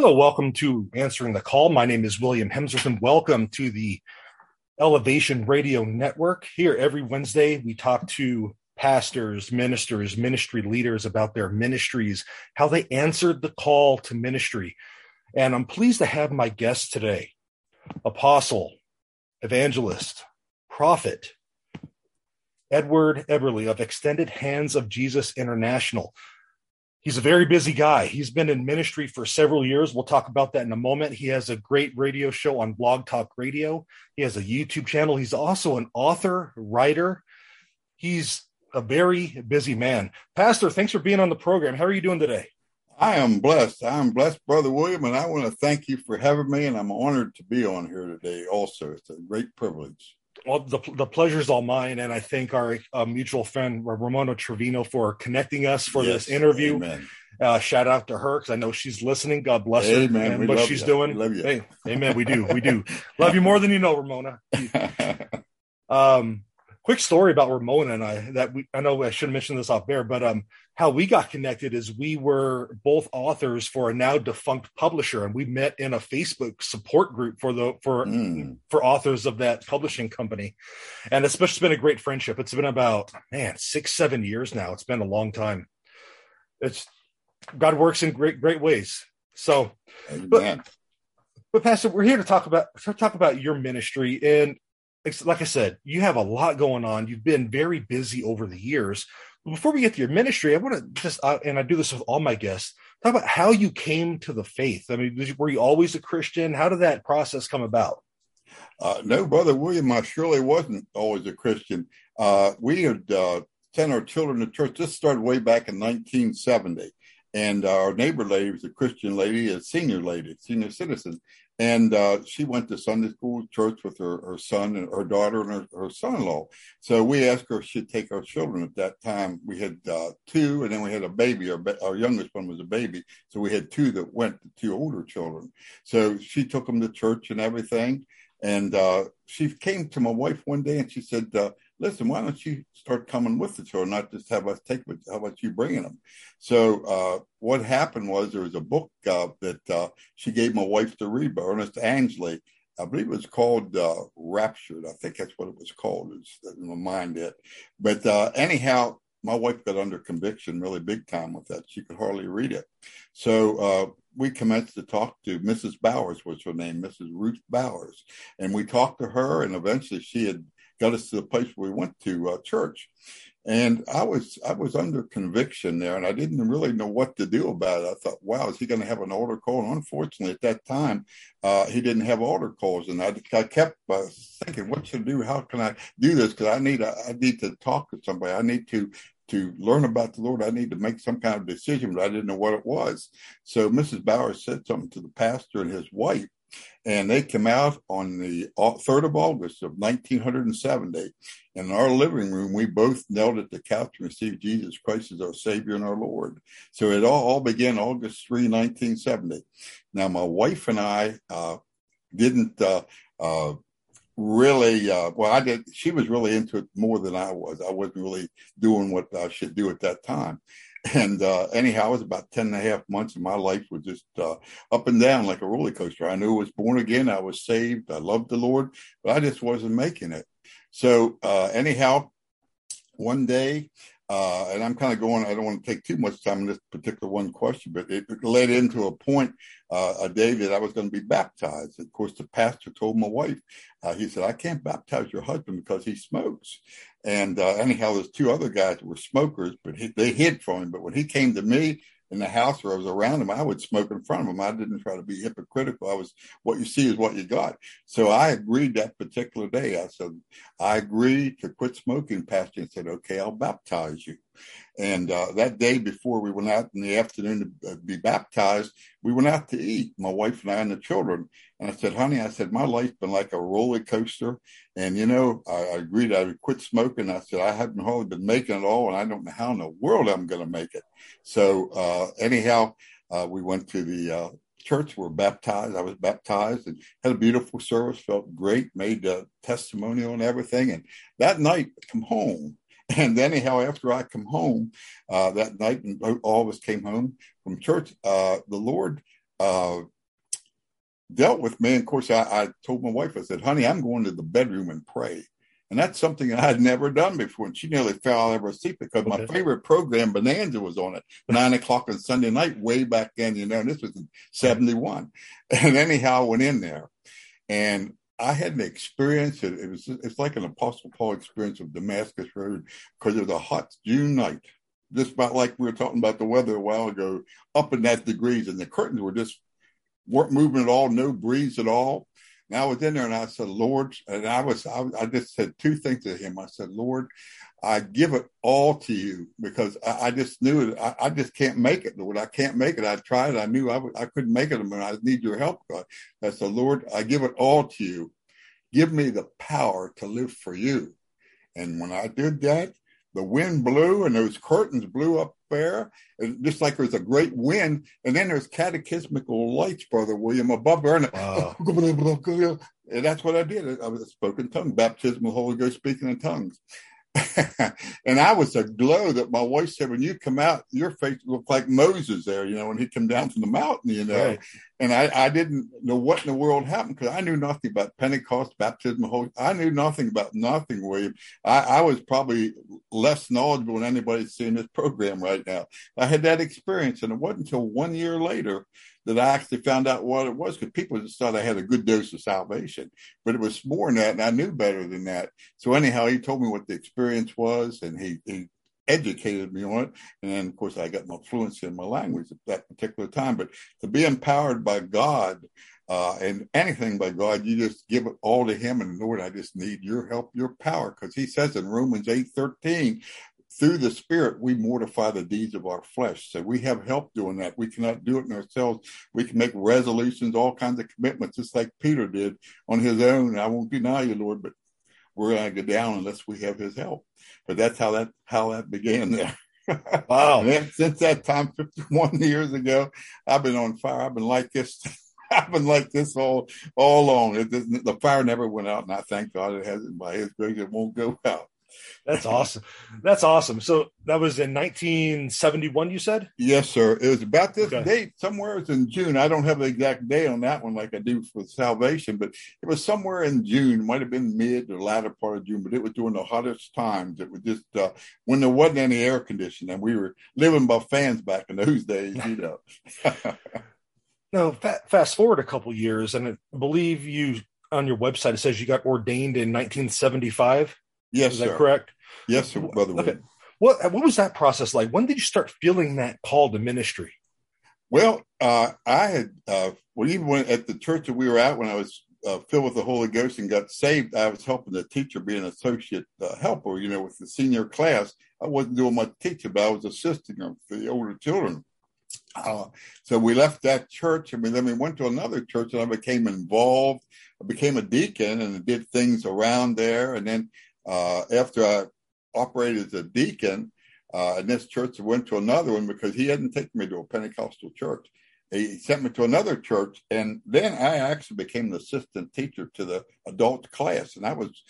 Hello, welcome to Answering the Call. My name is William Hemsworth, and welcome to the Elevation Radio Network. Here every Wednesday, we talk to pastors, ministers, ministry leaders about their ministries, how they answered the call to ministry. And I'm pleased to have my guest today, apostle, evangelist, prophet, Edward Eberly of Extended Hands of Jesus International he's a very busy guy. He's been in ministry for several years. We'll talk about that in a moment. He has a great radio show on Blog Talk Radio. He has a YouTube channel. He's also an author, writer. He's a very busy man. Pastor, thanks for being on the program. How are you doing today? I am blessed. I'm blessed, Brother William, and I want to thank you for having me. And I'm honored to be on here today also. It's a great privilege. Well, the, the pleasure is all mine, and I thank our uh, mutual friend Ramona Trevino for connecting us for yes, this interview. Uh, shout out to her because I know she's listening. God bless her amen. and what she's you. doing. love you. Hey, amen. We do. We do. love you more than you know, Ramona. um, quick story about Ramona and I that we I know I should mention this off there, but um how we got connected is we were both authors for a now defunct publisher and we met in a Facebook support group for the for mm. for authors of that publishing company. And it's been a great friendship. It's been about man, six, seven years now. It's been a long time. It's God works in great, great ways. So but, but Pastor, we're here to talk about to talk about your ministry and like I said, you have a lot going on. You've been very busy over the years. But before we get to your ministry, I want to just, uh, and I do this with all my guests, talk about how you came to the faith. I mean, were you always a Christian? How did that process come about? Uh, no, Brother William, I surely wasn't always a Christian. Uh, we had uh, sent our children to church. This started way back in 1970. And our neighbor lady was a Christian lady, a senior lady, senior citizen. And uh, she went to Sunday school church with her, her son and her daughter and her, her son-in-law. So we asked her if she'd take our children. At that time, we had uh, two, and then we had a baby. Our, our youngest one was a baby, so we had two that went, The two older children. So she took them to church and everything. And uh, she came to my wife one day and she said, uh, listen, why don't you start coming with the children, not just have us take, but how about you bringing them? So uh, what happened was there was a book uh, that uh, she gave my wife to read by Ernest Angley. I believe it was called uh, Raptured. I think that's what it was called. It's in my mind it. But uh, anyhow, my wife got under conviction really big time with that. She could hardly read it. So uh, we commenced to talk to Mrs. Bowers, was her name, Mrs. Ruth Bowers. And we talked to her, and eventually she had got us to the place where we went to uh, church. And I was I was under conviction there, and I didn't really know what to do about it. I thought, wow, is he going to have an altar call? And unfortunately, at that time, uh, he didn't have altar calls, and I, I kept uh, thinking, what should I do? How can I do this? Because I need I need to talk to somebody. I need to to learn about the Lord. I need to make some kind of decision, but I didn't know what it was. So Mrs. Bowers said something to the pastor and his wife, and they came out on the 3rd of August of 1970. In our living room, we both knelt at the couch and received Jesus Christ as our Savior and our Lord. So it all, all began August 3, 1970. Now, my wife and I uh, didn't uh, uh, really, uh, well, I did, she was really into it more than I was. I wasn't really doing what I should do at that time. And uh, anyhow, it was about 10 and a half months of my life was just uh, up and down like a roller coaster. I knew I was born again. I was saved. I loved the Lord, but I just wasn't making it. So, uh, anyhow, one day, uh, and I'm kind of going, I don't want to take too much time on this particular one question, but it led into a point, uh, a day that I was going to be baptized. Of course, the pastor told my wife, uh, he said, I can't baptize your husband because he smokes. And uh, anyhow, there's two other guys that were smokers, but he, they hid from him. But when he came to me, in the house or I was around him, I would smoke in front of him. I didn't try to be hypocritical. I was what you see is what you got. So I agreed that particular day. I said, I agree to quit smoking, Pastor, and said, okay, I'll baptize you. And uh, that day before we went out in the afternoon to uh, be baptized, we went out to eat, my wife and I and the children. And I said, honey, I said, my life's been like a roller coaster. And, you know, I, I agreed I would quit smoking. I said, I haven't hardly been making it all, and I don't know how in the world I'm going to make it. So, uh, anyhow, uh, we went to the uh, church, were baptized. I was baptized and had a beautiful service, felt great, made a testimonial and everything. And that night, come home and anyhow, after I come home uh, that night, and all of us came home from church, uh, the Lord uh, dealt with me. And of course, I, I told my wife, I said, honey, I'm going to the bedroom and pray. And that's something I had never done before. And she nearly fell out of her seat because okay. my favorite program, Bonanza, was on it nine o'clock on Sunday night, way back then, you know, and this was in 71. And anyhow, I went in there and I had an experience. It, it was, it's like an Apostle Paul experience of Damascus Road because it was a hot June night, just about like we were talking about the weather a while ago, up in that degrees. And the curtains were just weren't moving at all, no breeze at all. And I was in there and I said, Lord, and I was, I, I just said two things to him. I said, Lord, I give it all to you because I, I just knew it. I, I, just can't make it, Lord. I can't make it. I tried. I knew I w- I couldn't make it. Mean, I need your help, God. I said, Lord, I give it all to you. Give me the power to live for you. And when I did that, the wind blew and those curtains blew up there, and just like there's a great wind, and then there's catechismical lights, Brother William, above there. And, wow. and that's what I did. I was spoken tongue, baptism of Holy Ghost, speaking in tongues. and I was aglow that my wife said, when you come out, your face looked like Moses there, you know, when he come down from the mountain, you know. Right. And I, I didn't know what in the world happened because I knew nothing about Pentecost, baptism, Holy. I knew nothing about nothing, William. I, I was probably less knowledgeable than anybody seeing this program right now. I had that experience, and it wasn't until one year later that I actually found out what it was because people just thought I had a good dose of salvation, but it was more than that, and I knew better than that. So anyhow, he told me what the experience was, and he he educated me on it, and then of course I got my fluency in my language at that particular time. But to be empowered by God. Uh, and anything by God, you just give it all to Him. And Lord, I just need your help, your power, because He says in Romans eight thirteen, through the Spirit, we mortify the deeds of our flesh. So we have help doing that. We cannot do it in ourselves. We can make resolutions, all kinds of commitments, just like Peter did on his own. I won't deny you, Lord, but we're going to go down unless we have his help. But that's how that how that began there. Wow. since that time, 51 years ago, I've been on fire. I've been like this. I've been like this all all along. It, the fire never went out, and I thank God it hasn't. By His grace, it won't go out. That's awesome. That's awesome. So that was in 1971, you said? Yes, sir. It was about this okay. date, somewhere it's in June. I don't have the exact day on that one like I do for salvation, but it was somewhere in June. It might have been mid or latter part of June, but it was during the hottest times. It was just uh, when there wasn't any air conditioning and we were living by fans back in those days, you know. now, fast forward a couple years, and I believe you on your website it says you got ordained in 1975. Yes, is that sir. correct? Yes, sir, brother. Okay. What what was that process like? When did you start feeling that call to ministry? Well, uh, I had uh, well, even when at the church that we were at when I was uh, filled with the Holy Ghost and got saved, I was helping the teacher be an associate uh, helper. You know, with the senior class, I wasn't doing much teaching, but I was assisting them for the older children. Uh, so we left that church and we, then we went to another church and I became involved. I became a deacon and did things around there. And then uh, after I operated as a deacon uh, in this church, I went to another one because he hadn't taken me to a Pentecostal church. He sent me to another church, and then I actually became the assistant teacher to the adult class, and that was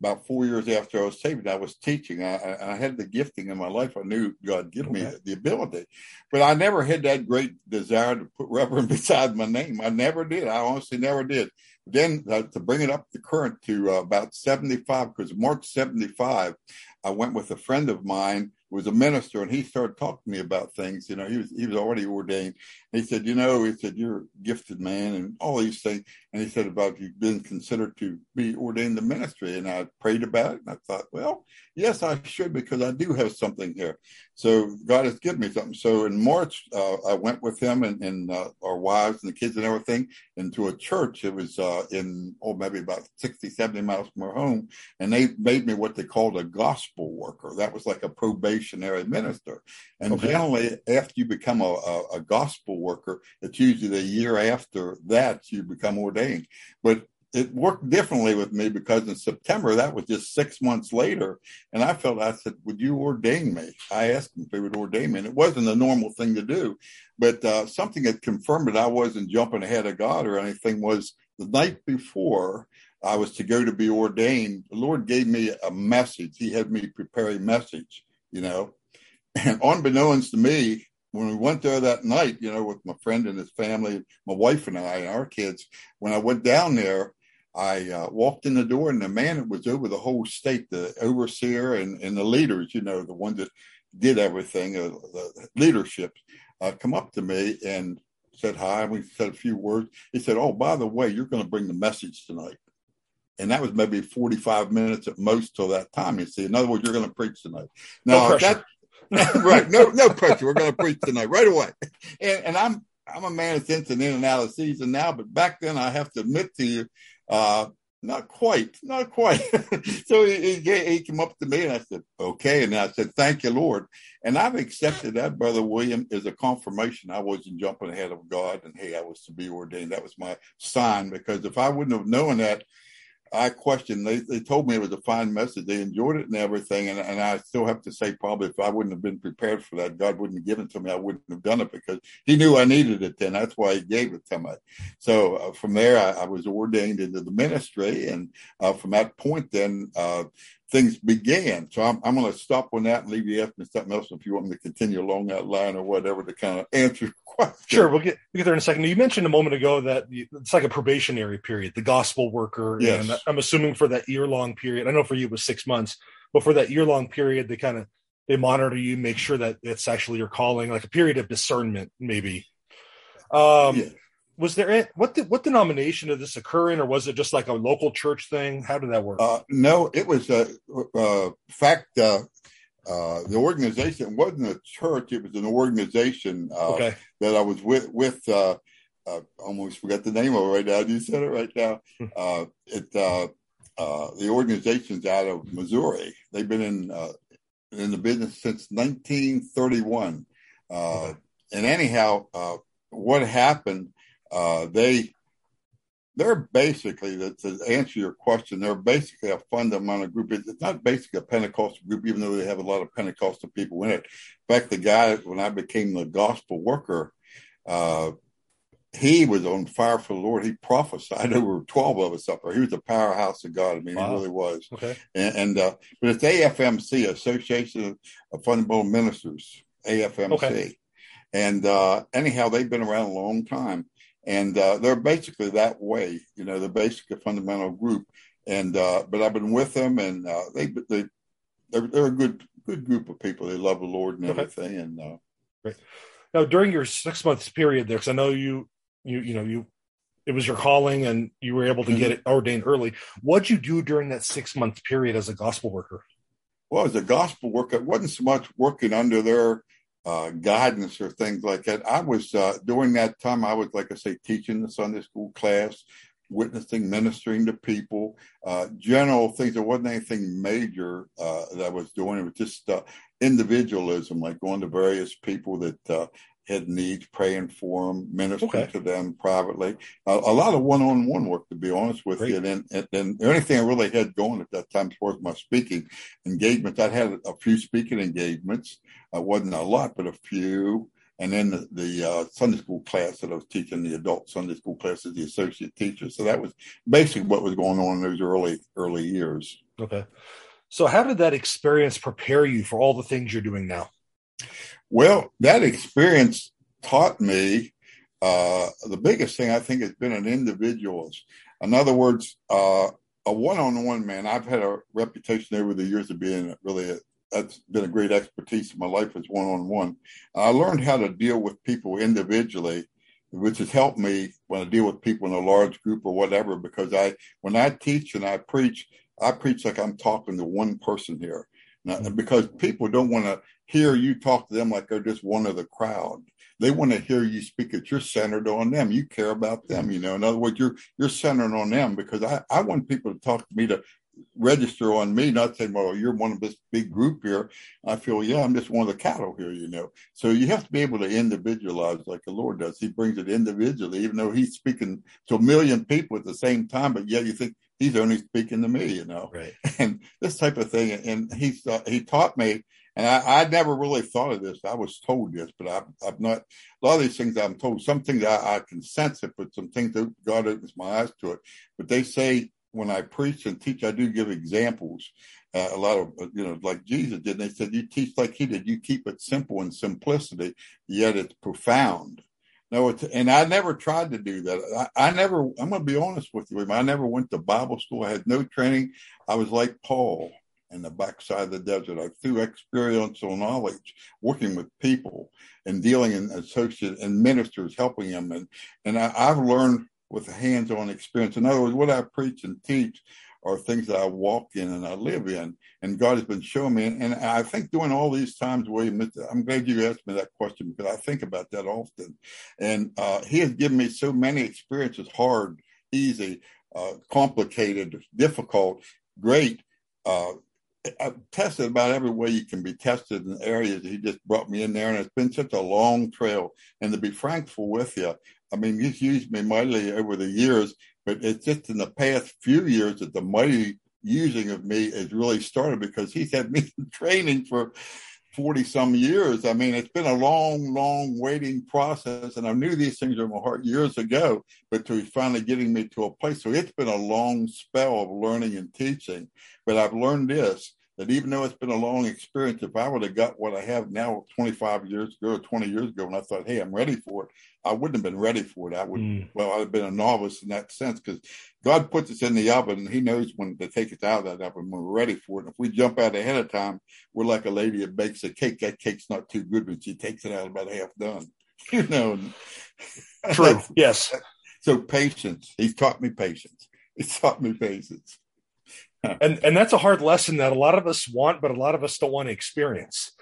about four years after I was saved, I was teaching. I, I, had the gifting in my life. I knew God gave me the ability, but I never had that great desire to put Reverend beside my name. I never did. I honestly never did. Then uh, to bring it up the current to uh, about 75, because March 75, I went with a friend of mine who was a minister and he started talking to me about things. You know, he was, he was already ordained. He said, you know, he said, you're a gifted man and all these things. And he said about you've been considered to be ordained to ministry. And I prayed about it and I thought, well, yes, I should because I do have something here. So God has given me something. So in March, uh, I went with him and, and uh, our wives and the kids and everything into a church. It was uh, in, oh, maybe about 60, 70 miles from our home. And they made me what they called a gospel worker. That was like a probationary minister. And okay. generally, after you become a, a, a gospel worker, it's usually the year after that you become ordained. But it worked differently with me because in September, that was just six months later. And I felt, I said, would you ordain me? I asked him if he would ordain me. And it wasn't a normal thing to do, but uh, something that confirmed that I wasn't jumping ahead of God or anything was the night before I was to go to be ordained. The Lord gave me a message. He had me prepare a message, you know, and unbeknownst to me, when we went there that night, you know, with my friend and his family, my wife and I, and our kids, when I went down there, I uh, walked in the door and the man that was over the whole state, the overseer and, and the leaders, you know, the ones that did everything, uh, the leadership, uh, come up to me and said hi. We said a few words. He said, "Oh, by the way, you're going to bring the message tonight." And that was maybe 45 minutes at most till that time. You see, in other words, you're going to preach tonight. Now no that right, no, no pressure. We're going to preach tonight right away. And, and I'm I'm a man that's in and out of season now, but back then I have to admit to you, uh, not quite, not quite. so he, he, came up to me and I said, okay. And I said, thank you, Lord. And I've accepted that, Brother William, as a confirmation. I wasn't jumping ahead of God and hey, I was to be ordained. That was my sign because if I wouldn't have known that, I questioned. They they told me it was a fine message. They enjoyed it and everything. And and I still have to say, probably if I wouldn't have been prepared for that, God wouldn't have given it to me. I wouldn't have done it because He knew I needed it. Then that's why He gave it to me. So uh, from there, I, I, was ordained into the ministry, and uh, from that point, then uh, things began. So I'm, I'm going to stop on that and leave you asking something else if you want me to continue along that line or whatever to kind of answer your question. Sure, we'll get we'll get there in a second. You mentioned a moment ago that it's like a probationary period, the gospel worker. Yes. And I'm assuming for that year long period. I know for you it was six months, but for that year long period, they kind of they monitor you, make sure that it's actually your calling, like a period of discernment, maybe. Um, yeah was there what the, what denomination did this occur in, or was it just like a local church thing? How did that work? Uh, no, it was a uh, fact. Uh, uh, the organization wasn't a church; it was an organization uh, okay. that I was with. With uh, uh, almost forgot the name of it right now. You said it right now. Hmm. uh, it uh, uh, the organization's out of Missouri. They've been in uh, in the business since 1931. Uh, okay. And anyhow, uh, what happened? Uh, they they're basically to answer your question they're basically a fundamental group. It's not basically a pentecostal group even though they have a lot of pentecostal people in it. In fact the guy when i became the gospel worker uh, he was on fire for the lord. He prophesied over 12 of us up there. He was a powerhouse of god. I mean wow. he really was. Okay. And, and uh, but it's afmc association of fundamental ministers afmc okay. and uh, anyhow they've been around a long time and uh, they're basically that way. You know, they're basically a fundamental group. And uh, but I've been with them, and uh, they they they're, they're, a good good group of people. They love the Lord and everything. Okay. And uh, right now, during your six months period there, because I know you you you know you it was your calling and you were able to mm-hmm. get it ordained early. What'd you do during that six month period as a gospel worker? Well, as a gospel worker, it wasn't so much working under their uh, guidance or things like that. I was uh, during that time. I was, like I say, teaching the Sunday school class, witnessing, ministering to people, uh, general things. There wasn't anything major uh, that I was doing. It was just uh, individualism, like going to various people that uh, had needs, praying for them, ministering okay. to them privately. Uh, a lot of one-on-one work, to be honest with Great. you. And, and, and the only thing I really had going at that time as far as my speaking engagements, I had a few speaking engagements. It wasn't a lot, but a few. And then the, the uh, Sunday school class that I was teaching, the adult Sunday school class as the associate teacher. So that was basically what was going on in those early early years. Okay. So how did that experience prepare you for all the things you're doing now? Well, that experience taught me uh, the biggest thing I think has been an individual's. In other words, uh, a one-on-one man. I've had a reputation over the years of being really a, that's been a great expertise in my life is one-on-one. I learned how to deal with people individually, which has helped me when I deal with people in a large group or whatever. Because I, when I teach and I preach, I preach like I'm talking to one person here. Because people don't want to hear you talk to them like they're just one of the crowd. They want to hear you speak it. You're centered on them. You care about them. You know, in other words, you're you're centered on them because I, I want people to talk to me to register on me, not saying, well, you're one of this big group here. I feel, yeah, I'm just one of the cattle here, you know. So you have to be able to individualize like the Lord does. He brings it individually, even though he's speaking to a million people at the same time, but yet you think he's only speaking to me, you know. Right. And this type of thing. And he's uh, he taught me, and I, I never really thought of this. I was told this, but I've, I've not. A lot of these things I'm told. Some things I, I can sense it, but some things that God opens my eyes to it. But they say when I preach and teach, I do give examples. Uh, a lot of you know, like Jesus did. They said, "You teach like he did. You keep it simple and simplicity, yet it's profound." No, it's, and I never tried to do that. I, I never. I'm going to be honest with you. I never went to Bible school. I had no training. I was like Paul in the backside of the desert. I through experiential knowledge, working with people and dealing in associate and ministers, helping them, and and I, I've learned with hands-on experience. In other words, what I preach and teach are things that I walk in and I live in, and God has been showing me. And, and I think during all these times, William, I'm glad you asked me that question because I think about that often. And uh, He has given me so many experiences: hard, easy, uh, complicated, difficult, great. Uh, I've tested about every way you can be tested in areas. He just brought me in there, and it's been such a long trail. And to be frankful with you, I mean, he's used me mightily over the years, but it's just in the past few years that the mighty using of me has really started because he's had me in training for 40 some years. I mean, it's been a long, long waiting process. And I knew these things in my heart years ago, but to finally getting me to a place. So it's been a long spell of learning and teaching. But I've learned this that even though it's been a long experience, if I would have got what I have now 25 years ago or 20 years ago, and I thought, hey, I'm ready for it, I wouldn't have been ready for it. I would, mm. well, I'd have been a novice in that sense because God puts us in the oven and He knows when to take us out of that oven when we're ready for it. And if we jump out ahead of time, we're like a lady that bakes a cake. That cake's not too good, but she takes it out about half done. You know, true. yes. So patience. He's taught me patience. He's taught me patience and and that's a hard lesson that a lot of us want, but a lot of us don't want to experience.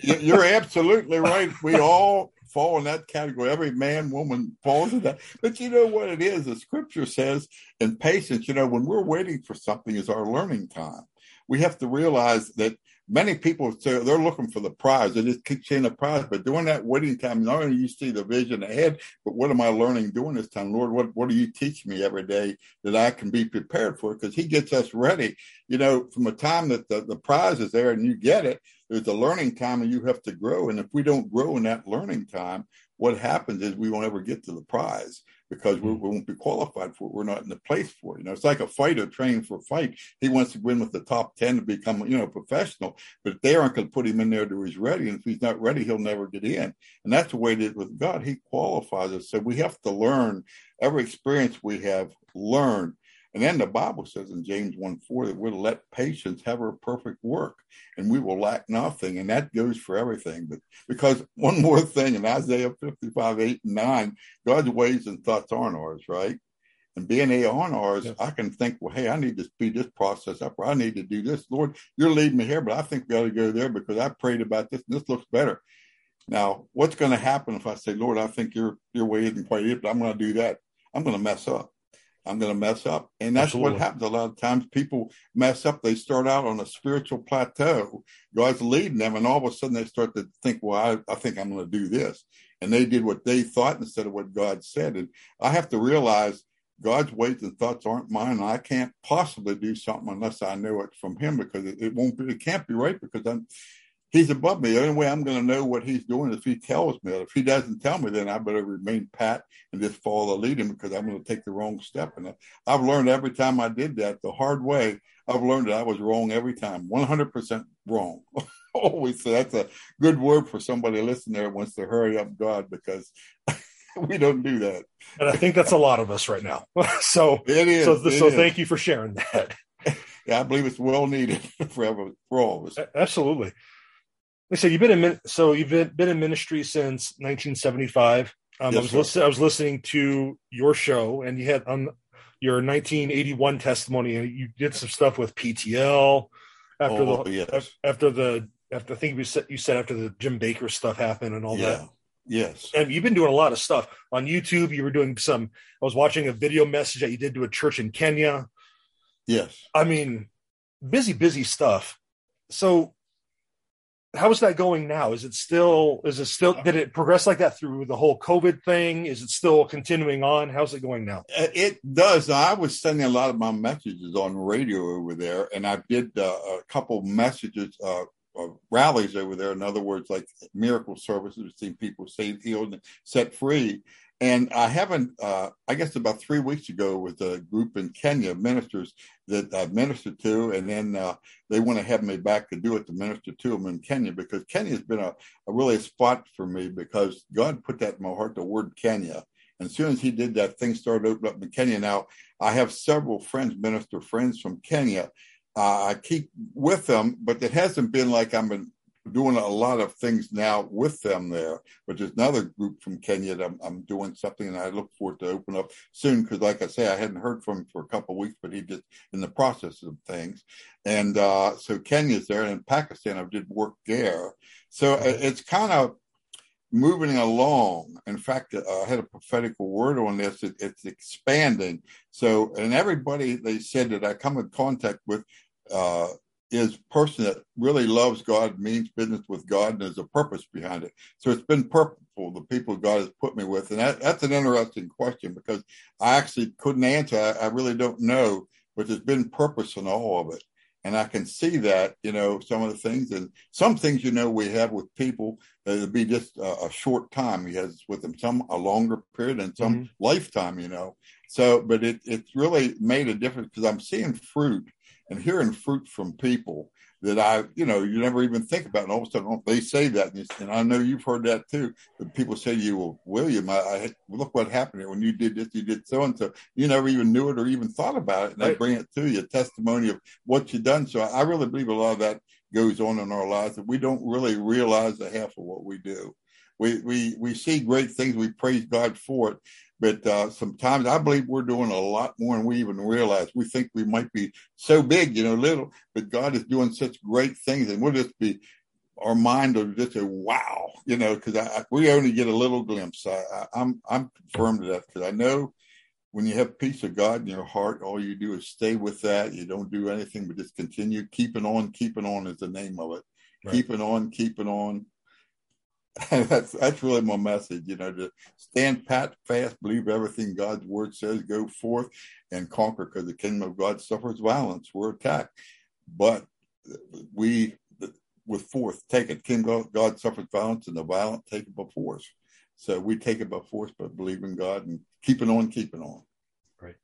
You're absolutely right. We all fall in that category. Every man, woman falls in that. But you know what it is? The scripture says in patience, you know, when we're waiting for something is our learning time. We have to realize that many people say they're looking for the prize. They just keep saying the prize. But during that waiting time, not only do you see the vision ahead, but what am I learning during this time? Lord, what, what do you teach me every day that I can be prepared for? Because he gets us ready. You know, from the time that the, the prize is there and you get it, there's a learning time and you have to grow. And if we don't grow in that learning time, what happens is we won't ever get to the prize because we, hmm. we won't be qualified for it. We're not in the place for it. You know, it's like a fighter training for a fight. He wants to win with the top 10 to become, you know, professional, but they aren't going to put him in there to he's ready. And if he's not ready, he'll never get in. And that's the way it is with God. He qualifies us. So we have to learn every experience we have learned and then the Bible says in James 1 4 that we'll let patience have her perfect work and we will lack nothing. And that goes for everything. But because one more thing in Isaiah 55, 8 and 9, God's ways and thoughts aren't ours, right? And being they on ours, yes. I can think, well, hey, I need to speed this process up, or I need to do this. Lord, you're leading me here, but I think we ought to go there because I prayed about this and this looks better. Now, what's going to happen if I say, Lord, I think your your way isn't quite it, but I'm going to do that? I'm going to mess up. I'm going to mess up. And that's Absolutely. what happens. A lot of times people mess up. They start out on a spiritual plateau. God's leading them. And all of a sudden they start to think, well, I, I think I'm going to do this. And they did what they thought instead of what God said. And I have to realize God's ways and thoughts aren't mine. And I can't possibly do something unless I know it from him because it, it won't be, it can't be right because I'm, he's above me. The only way I'm going to know what he's doing is if he tells me. If he doesn't tell me, then I better remain pat and just follow the lead him because I'm going to take the wrong step. And I've learned every time I did that the hard way. I've learned that I was wrong every time, 100% wrong. Always. So that's a good word for somebody listening there wants to hurry up God because we don't do that. And I think that's a lot of us right now. so it is. So, it so is. thank you for sharing that. Yeah, I believe it's well needed for, for all of us. Absolutely. I said, you've been in so you've been, been in ministry since 1975. Um, yes, I was listening. I was listening to your show, and you had on your 1981 testimony, and you did some stuff with PTL after oh, the yes. after the after I think you said you said after the Jim Bakker stuff happened and all yeah. that. Yes. And you've been doing a lot of stuff on YouTube. You were doing some. I was watching a video message that you did to a church in Kenya. Yes. I mean, busy, busy stuff. So how is that going now? Is it still? Is it still? Did it progress like that through the whole COVID thing? Is it still continuing on? How's it going now? Uh, it does. I was sending a lot of my messages on radio over there, and I did uh, a couple messages, uh, uh, rallies over there. In other words, like miracle services, seeing people saved, healed, and set free. And I haven't, uh, I guess about three weeks ago with a group in Kenya, ministers that I've ministered to, and then uh, they want to have me back to do it to minister to them in Kenya because Kenya has been a, a really a spot for me because God put that in my heart, the word Kenya. And as soon as he did that, things started opening up in Kenya. Now, I have several friends, minister friends from Kenya. Uh, I keep with them, but it hasn't been like I'm in doing a lot of things now with them there. But there's another group from Kenya that I'm, I'm doing something, and I look forward to open up soon because, like I say, I hadn't heard from him for a couple of weeks, but he just in the process of things. And uh, so Kenya's there, and in Pakistan, I did work there. So it's kind of moving along. In fact, uh, I had a prophetic word on this. It, it's expanding. So, and everybody they said that I come in contact with uh, is a person that really loves God, means business with God, and there's a purpose behind it. So it's been purposeful, the people God has put me with. And that, that's an interesting question because I actually couldn't answer. I, I, really don't know, but there's been purpose in all of it. And I can see that, you know, some of the things and some things, you know, we have with people that it'll be just a, a, short time. He has with them some a longer period and some mm-hmm. lifetime, you know. So, but it, it's really made a difference because I'm seeing fruit and hearing fruit from people that I, you know, you never even think about. And all of a sudden, oh, they say that, and, and I know you've heard that too. But people say to you, "Well, William, I, I look what happened when you did this, you did so and so. You never even knew it or even thought about it, and right. they bring it to you, a testimony of what you've done. So I really believe a lot of that goes on in our lives that we don't really realize the half of what we do. We we we see great things, we praise God for it, but uh, sometimes I believe we're doing a lot more than we even realize. We think we might be so big, you know, little, but God is doing such great things, and we'll just be our mind will just say, "Wow," you know, because we only get a little glimpse. I, I, I'm I'm confirmed to that because I know when you have peace of God in your heart, all you do is stay with that. You don't do anything but just continue keeping on, keeping on is the name of it. Right. Keeping on, keeping on. that's that's really my message, you know, to stand pat, fast, believe everything God's word says, go forth and conquer, because the kingdom of God suffers violence. We're attacked, but we, with force, take it. Kingdom of God suffers violence, and the violent take it by force. So we take it by force, but believe in God and keeping on, keeping on. Right.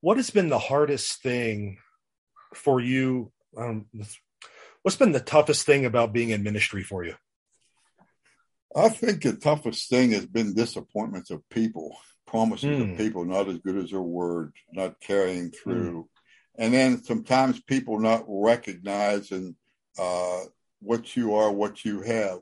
What has been the hardest thing for you? Um, what's been the toughest thing about being in ministry for you? I think the toughest thing has been disappointments of people, promises mm. of hmm. people not as good as their word, not carrying hmm. through. Mm. And then sometimes people not recognizing uh, what you are, what you have.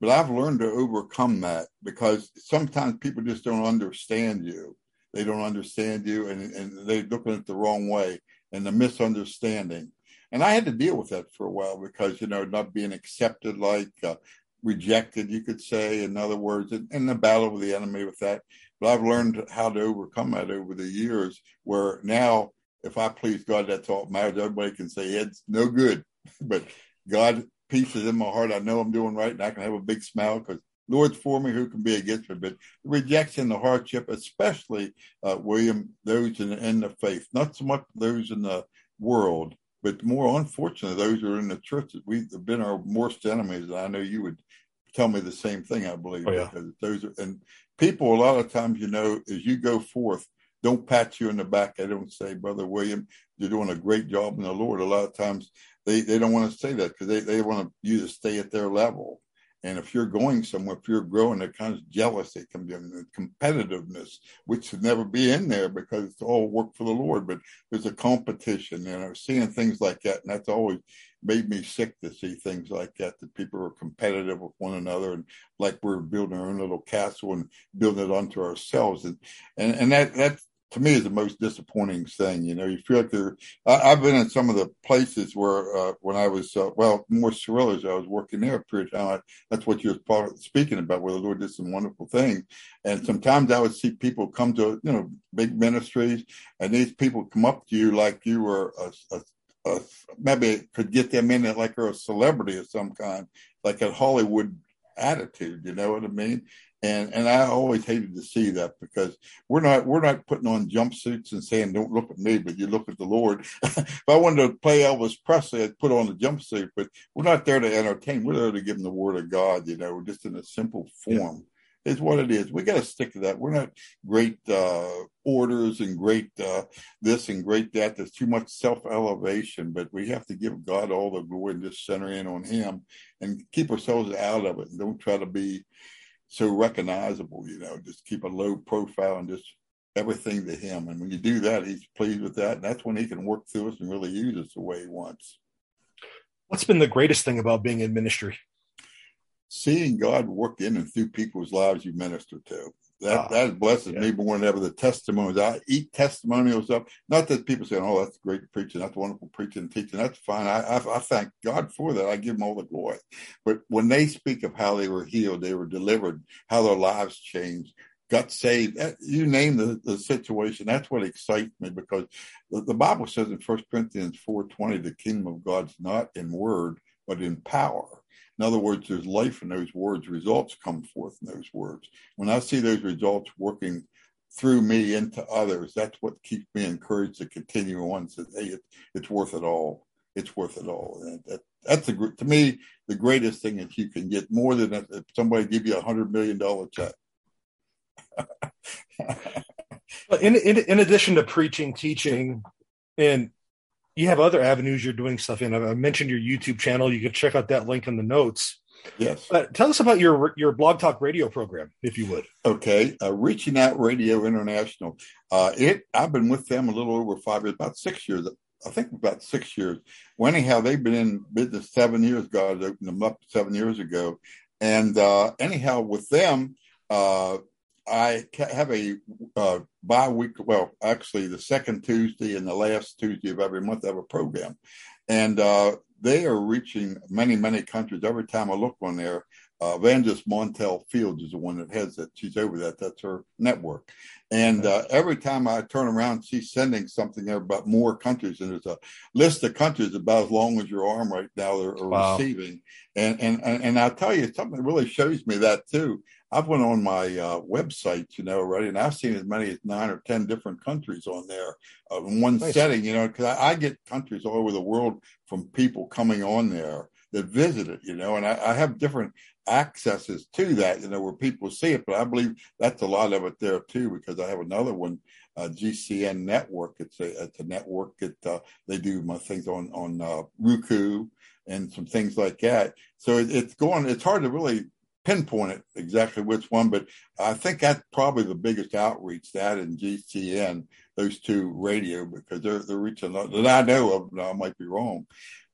But I've learned to overcome that because sometimes people just don't understand you. They don't understand you and, and they're looking at the wrong way and the misunderstanding. And I had to deal with that for a while because, you know, not being accepted like uh, rejected, you could say, in other words, in, in the battle with the enemy with that. But I've learned how to overcome that over the years, where now, if I please God, that's all that matters. Everybody can say it's no good, but God, peace is in my heart. I know I'm doing right, and I can have a big smile because Lord's for me, who can be against me? But the rejection, the hardship, especially uh, William, those in, in the faith, not so much those in the world, but more unfortunately, those who are in the churches, we've been our worst enemies. And I know you would tell me the same thing, I believe. Oh, yeah. Those are, and people, a lot of times, you know, as you go forth, don't pat you in the back. I don't say, Brother William, you're doing a great job in the Lord. A lot of times they, they don't want to say that because they, they want you to stay at their level. And if you're going somewhere, if you're growing, kind of jealousy comes in, competitiveness, which should never be in there because it's all work for the Lord. But there's a competition, you know, seeing things like that, and that's always made me sick to see things like that. That people are competitive with one another, and like we're building our own little castle and building it onto ourselves, and and and that that's to me is the most disappointing thing. You know, you feel like there. I, have been in some of the places where uh, when I was uh, well Morris Cerullo's, I was working there a period of time. I, that's what you were speaking about, where the Lord did some wonderful things. And sometimes I would see people come to you know big ministries, and these people come up to you like you were a, a, maybe could get them in it like they're a celebrity of some kind, like a Hollywood attitude. You know what I mean? And and I always hated to see that because we're not we're not putting on jumpsuits and saying don't look at me, but you look at the Lord. if I wanted to play Elvis Presley, I'd put on a jumpsuit, but we're not there to entertain. We're there to give them the word of God, you know, just in a simple form. is what it is. We got to stick to that. We're not great uh, orders and great uh, this and great that. There's too much self elevation, but we have to give God all the glory and just center in on Him and keep ourselves out of it. And don't try to be so recognizable. You know, just keep a low profile and just everything to Him. And when you do that, He's pleased with that, and that's when He can work through us and really use us the way He wants. What's been the greatest thing about being in ministry? seeing God work in and through people's lives you minister to. That ah, that blesses yeah. me more than ever. The testimonies I eat testimonials up. Not that people say, "Oh, that's great preaching, that's wonderful preaching and teaching." That's fine. I, I, I thank God for that. I give them all the glory. But when they speak of how they were healed, they were delivered, how their lives changed, got saved. You name the, the situation. That's what excites me because the, the Bible says in First Corinthians four twenty, the kingdom of God's not in word but in power. In other words, there's life in those words. Results come forth in those words. When I see those results working through me into others, that's what keeps me encouraged to continue on. Says, hey, it, it's worth it all. It's worth it all. And that, that's the to me the greatest thing that you can get more than if somebody give you a hundred million dollar check. in, in in addition to preaching, teaching, and you have other avenues you're doing stuff in. I mentioned your YouTube channel. You can check out that link in the notes. Yes. But tell us about your your blog talk radio program, if you would. Okay, uh, Reaching Out Radio International. Uh, it I've been with them a little over five years, about six years. I think about six years. Well, anyhow, they've been in business seven years. God opened them up seven years ago, and uh, anyhow, with them, uh, I have a uh, bi-week. Well, actually, the second Tuesday and the last Tuesday of every month, I have a program, and uh, they are reaching many, many countries. Every time I look on there, uh, Montel Fields is the one that heads that. She's over that. That's her network. And uh, every time I turn around, she's sending something there about more countries. And there's a list of countries about as long as your arm right now are, are wow. receiving. And, and, and, and I'll tell you, something that really shows me that too. I've went on my uh, website, you know, already, and I've seen as many as nine or ten different countries on there uh, in one nice. setting, you know, because I, I, get countries all over the world from people coming on there that visit it, you know, and I, I, have different accesses to that, you know, where people see it. But I believe that's a lot of it there too, because I have another one, uh, GCN Network. It's a it's a network that uh, they do my things on on uh, Roku and some things like that. So it, it's going. It's hard to really pinpoint it exactly which one, but I think that's probably the biggest outreach that and GCN, those two radio, because they're they're reaching that I know of. Now I might be wrong,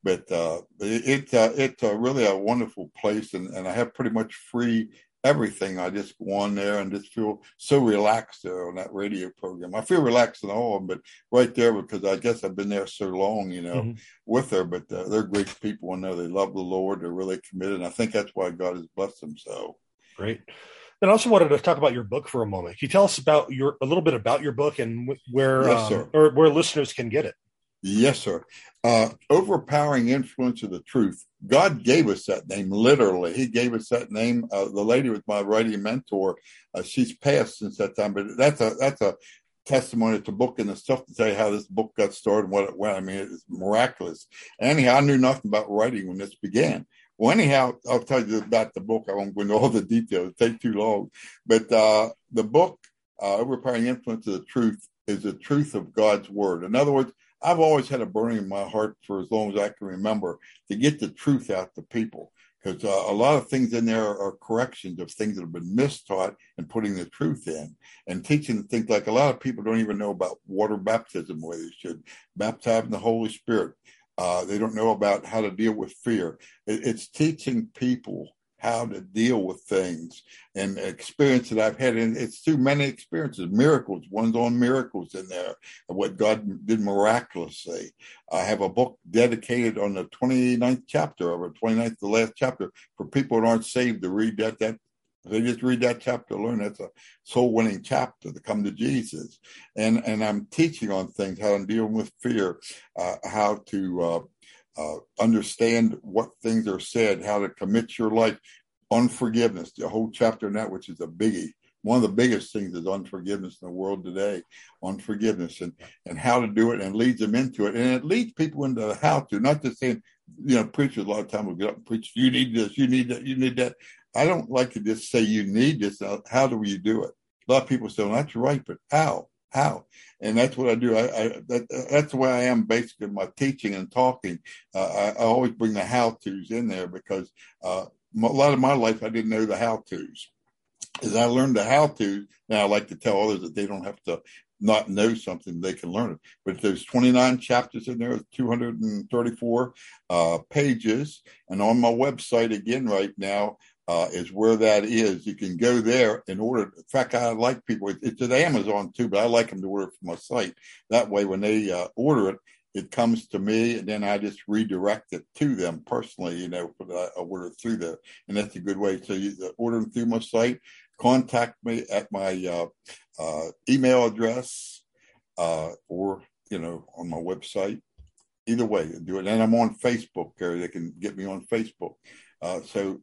but uh, it, uh, it's uh, really a wonderful place, and, and I have pretty much free everything. I just go on there and just feel so relaxed there on that radio program. I feel relaxed and all but right there because I guess I've been there so long, you know, mm-hmm. with her. But uh, they're great people. I know they love the Lord. They're really committed. And I think that's why God has blessed them so. Great. And I also wanted to talk about your book for a moment. Can you tell us about your a little bit about your book and where yes, um, or where listeners can get it? Yes, sir. Uh, overpowering influence of the truth. God gave us that name, literally. He gave us that name. Uh, the lady was my writing mentor. Uh, she's passed since that time, but that's a that's a testimony to book and the stuff to tell you how this book got started and what it went. I mean, it's miraculous. Anyhow, I knew nothing about writing when this began. Well, anyhow, I'll tell you about the book. I won't go into all the details; it take too long. But uh, the book, uh, "Overpowering Influence of the Truth," is the truth of God's Word. In other words, I've always had a burning in my heart for as long as I can remember to get the truth out to people. Because uh, a lot of things in there are corrections of things that have been mistaught and putting the truth in and teaching things like a lot of people don't even know about water baptism, where they should baptize in the Holy Spirit. Uh, they don't know about how to deal with fear. It, it's teaching people how to deal with things and experience that I've had. And it's through many experiences, miracles, one's on miracles in there, what God did miraculously. I have a book dedicated on the 29th chapter of it, 29th, the last chapter, for people that aren't saved to read that. That they just read that chapter, learn that's a soul winning chapter to come to Jesus. And and I'm teaching on things, how to deal with fear, uh, how to uh, uh, understand what things are said, how to commit your life, unforgiveness, the whole chapter in that, which is a biggie. One of the biggest things is unforgiveness in the world today, unforgiveness and, and how to do it and leads them into it. And it leads people into how to, not just saying, you know, preachers a lot of times will get up and preach, you need this, you need that, you need that. I don't like to just say you need this. How do you do it? A lot of people say, well, that's right, but how? How? And that's what I do. I, I that, that's the way I am basically my teaching and talking. Uh, I, I, always bring the how tos in there because uh, a lot of my life I didn't know the how tos. As I learned the how tos, now I like to tell others that they don't have to not know something, they can learn it. But there's 29 chapters in there, 234 uh, pages. And on my website again right now uh, is where that is. You can go there in order. In fact, I like people, it's at Amazon too, but I like them to order from my site. That way, when they uh, order it, it comes to me and then I just redirect it to them personally, you know, for the, I order through there. And that's a good way. So you order them through my site, contact me at my uh, uh, email address uh, or, you know, on my website. Either way, do it. And I'm on Facebook, Gary. They can get me on Facebook. Uh, so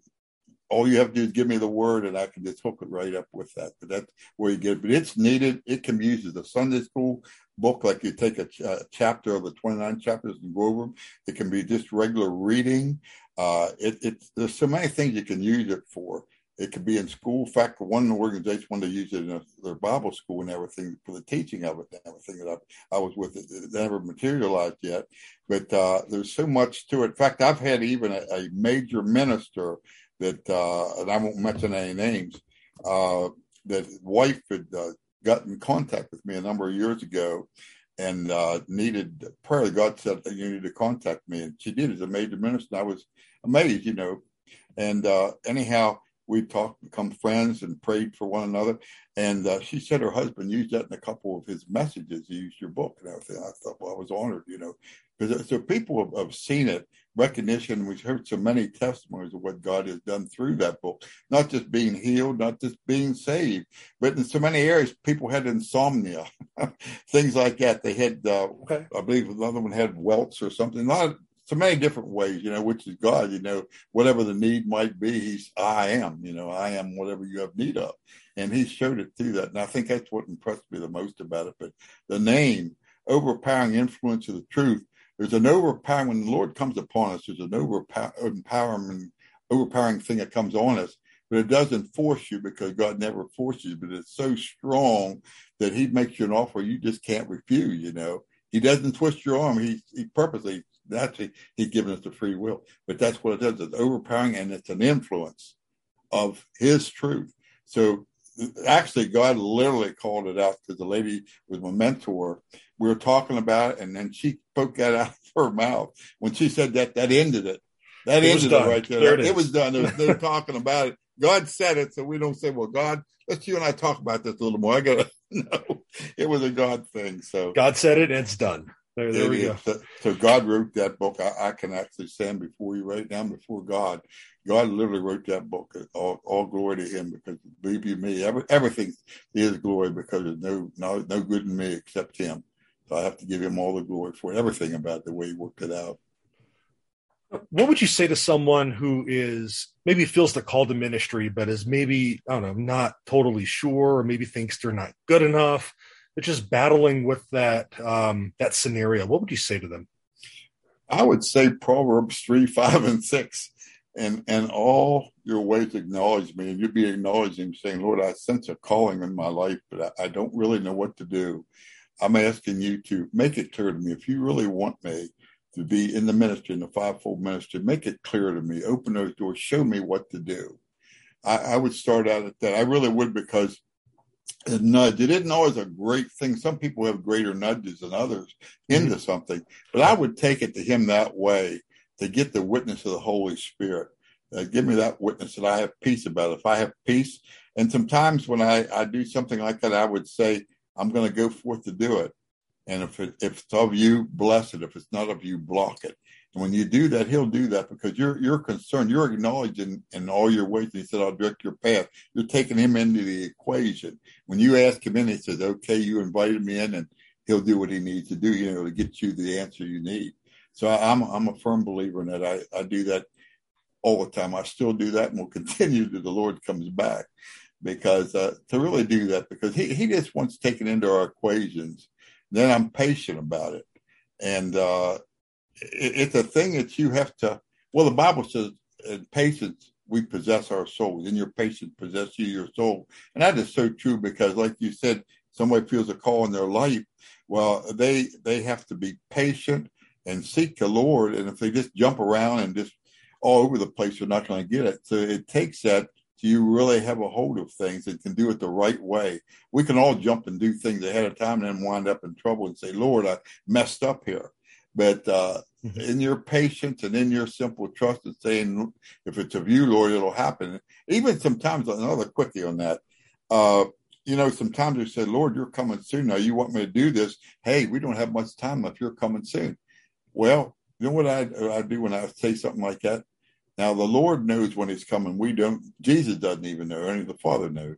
all you have to do is give me the word and I can just hook it right up with that. But that's where you get it. But it's needed. It can be used as a Sunday school book, like you take a, ch- a chapter of the 29 chapters and go over them. It can be just regular reading. Uh, it, it's, there's so many things you can use it for. It could be in school. In fact, one organization wanted to use it in a, their Bible school and everything for the teaching of it and everything that I, I was with. It, it never materialized yet, but uh, there's so much to it. In fact, I've had even a, a major minister that, uh, and I won't mention any names, uh, that wife had uh, got in contact with me a number of years ago and uh, needed prayer. God said you need to contact me, and she did as a major minister. I was amazed, you know. And uh, anyhow, we talked, become friends, and prayed for one another. And uh, she said her husband used that in a couple of his messages. He used your book and everything. I thought, well, I was honored, you know, because so people have, have, seen it, recognition. We've heard so many testimonies of what God has done through that book, not just being healed, not just being saved, but in so many areas, people had insomnia, things like that. They had, uh, okay. I believe another one had welts or something. Not so many different ways, you know, which is God, you know, whatever the need might be, he's, I am, you know, I am whatever you have need of. And he showed it through that. And I think that's what impressed me the most about it. But the name, overpowering influence of the truth, there's an overpowering, when the Lord comes upon us, there's an overpowering, overpowering thing that comes on us, but it doesn't force you because God never forces you, but it's so strong that he makes you an offer you just can't refuse, you know. He doesn't twist your arm. He, he purposely naturally he's given us the free will. But that's what it does. It's overpowering and it's an influence of his truth. So actually God literally called it out because the lady was my mentor. We were talking about it and then she spoke that out of her mouth. When she said that, that ended it. That it ended it right there. there it, it was done. They're talking about it. God said it, so we don't say, "Well, God, let's you and I talk about this a little more." I gotta no, it was a God thing. So God said it, and it's done. There, there we go. So, so, God wrote that book. I, I, can actually stand before you right now before God. God literally wrote that book. All, all glory to Him because believe you me, every, everything is glory because there's no, no no good in me except Him. So I have to give Him all the glory for everything about the way He worked it out. What would you say to someone who is maybe feels the call to ministry, but is maybe I don't know, not totally sure, or maybe thinks they're not good enough? They're just battling with that um, that scenario. What would you say to them? I would say Proverbs three, five, and six, and and all your ways acknowledge me, and you'd be acknowledging, saying, "Lord, I sense a calling in my life, but I, I don't really know what to do." I'm asking you to make it clear to me if you really want me to be in the ministry, in the fivefold ministry, make it clear to me. Open those doors. Show me what to do. I, I would start out at that. I really would because a nudge. It isn't always a great thing. Some people have greater nudges than others into mm-hmm. something, but I would take it to him that way to get the witness of the Holy Spirit. Uh, give me that witness that I have peace about. It. If I have peace, and sometimes when I, I do something like that, I would say, I'm going to go forth to do it. And if it, if it's of you, bless it. If it's not of you, block it. And when you do that, he'll do that because you're you're concerned. You're acknowledging in all your ways. He said, "I'll direct your path." You're taking him into the equation. When you ask him in, he says, "Okay, you invited me in, and he'll do what he needs to do, you know, to get you the answer you need." So I'm I'm a firm believer in that. I I do that all the time. I still do that, and will continue till the Lord comes back. Because uh, to really do that, because he he just wants taken into our equations. Then I'm patient about it, and uh, it's a thing that you have to. Well, the Bible says in patience we possess our souls. In your patience possess you your soul. And that is so true because, like you said, somebody feels a call in their life. Well, they they have to be patient and seek the Lord. And if they just jump around and just all over the place, they're not going to get it. So it takes that do you really have a hold of things and can do it the right way? We can all jump and do things ahead of time and then wind up in trouble and say, Lord, I messed up here. But uh, mm-hmm. in your patience and in your simple trust and saying, if it's of you, Lord, it'll happen. Even sometimes, another quickie on that. Uh, you know, sometimes we say, Lord, you're coming soon. Now you want me to do this. Hey, we don't have much time if you're coming soon. Well, you know what I, I do when I say something like that? Now the Lord knows when He's coming. We don't. Jesus doesn't even know. Only the Father knows.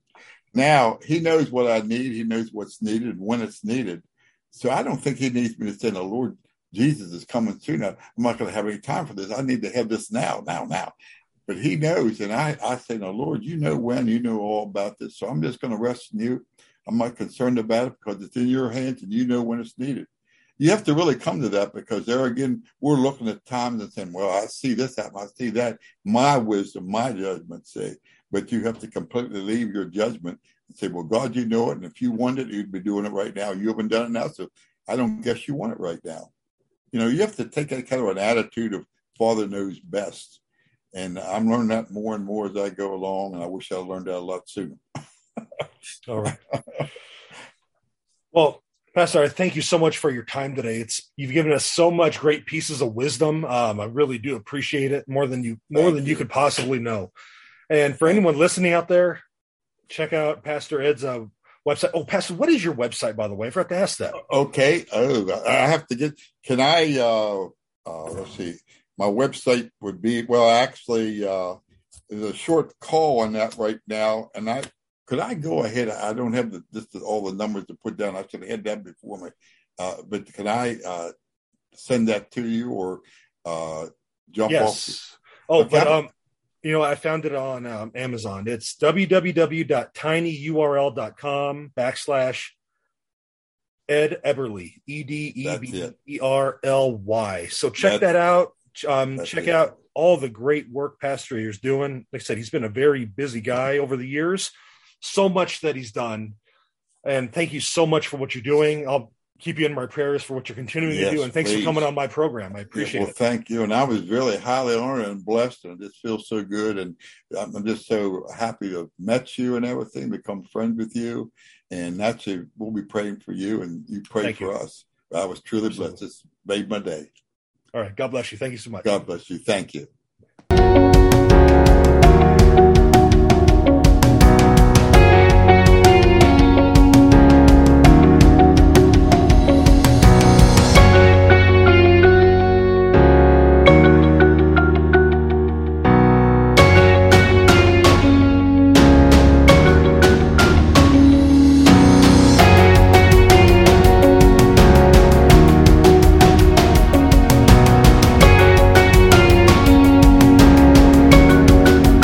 Now He knows what I need. He knows what's needed and when it's needed. So I don't think He needs me to say, "The Lord Jesus is coming soon." I'm not going to have any time for this. I need to have this now, now, now. But He knows, and I, I say, "No, Lord, you know when. You know all about this. So I'm just going to rest in You. I'm not concerned about it because it's in Your hands, and You know when it's needed." you have to really come to that because there again, we're looking at times and saying, well, I see this happen, I see that. My wisdom, my judgment say, but you have to completely leave your judgment and say, well, God, you know it. And if you wanted it, you'd be doing it right now. You haven't done it now. So I don't guess you want it right now. You know, you have to take that kind of an attitude of Father knows best. And I'm learning that more and more as I go along. And I wish I learned that a lot sooner. All right. Well, Pastor, I thank you so much for your time today. It's you've given us so much great pieces of wisdom. Um, I really do appreciate it more than you more thank than you. you could possibly know. And for anyone listening out there, check out Pastor Ed's uh, website. Oh, Pastor, what is your website, by the way? I forgot to ask that. Okay. Oh, I have to get. Can I? Uh, uh, let's see. My website would be well. Actually, uh, there's a short call on that right now, and I could I go ahead? I don't have the, just all the numbers to put down. I should have had that before me. Uh, but can I uh, send that to you or uh, jump yes. off? Oh, but um, you know, I found it on um, Amazon. It's www.tinyurl.com backslash Ed Eberly, E D E B E R L Y. So check That's, that out. Um, check it. out all the great work Pastor is doing. Like I said, he's been a very busy guy over the years so much that he's done. And thank you so much for what you're doing. I'll keep you in my prayers for what you're continuing yes, to do. And thanks please. for coming on my program. I appreciate yeah, well, it. Thank you. And I was really highly honored and blessed, and it just feels so good. And I'm just so happy to have met you and everything, become friends with you. And actually, we'll be praying for you, and you pray thank for you. us. I was truly Absolutely. blessed. It's made my day. All right. God bless you. Thank you so much. God bless you. Thank you.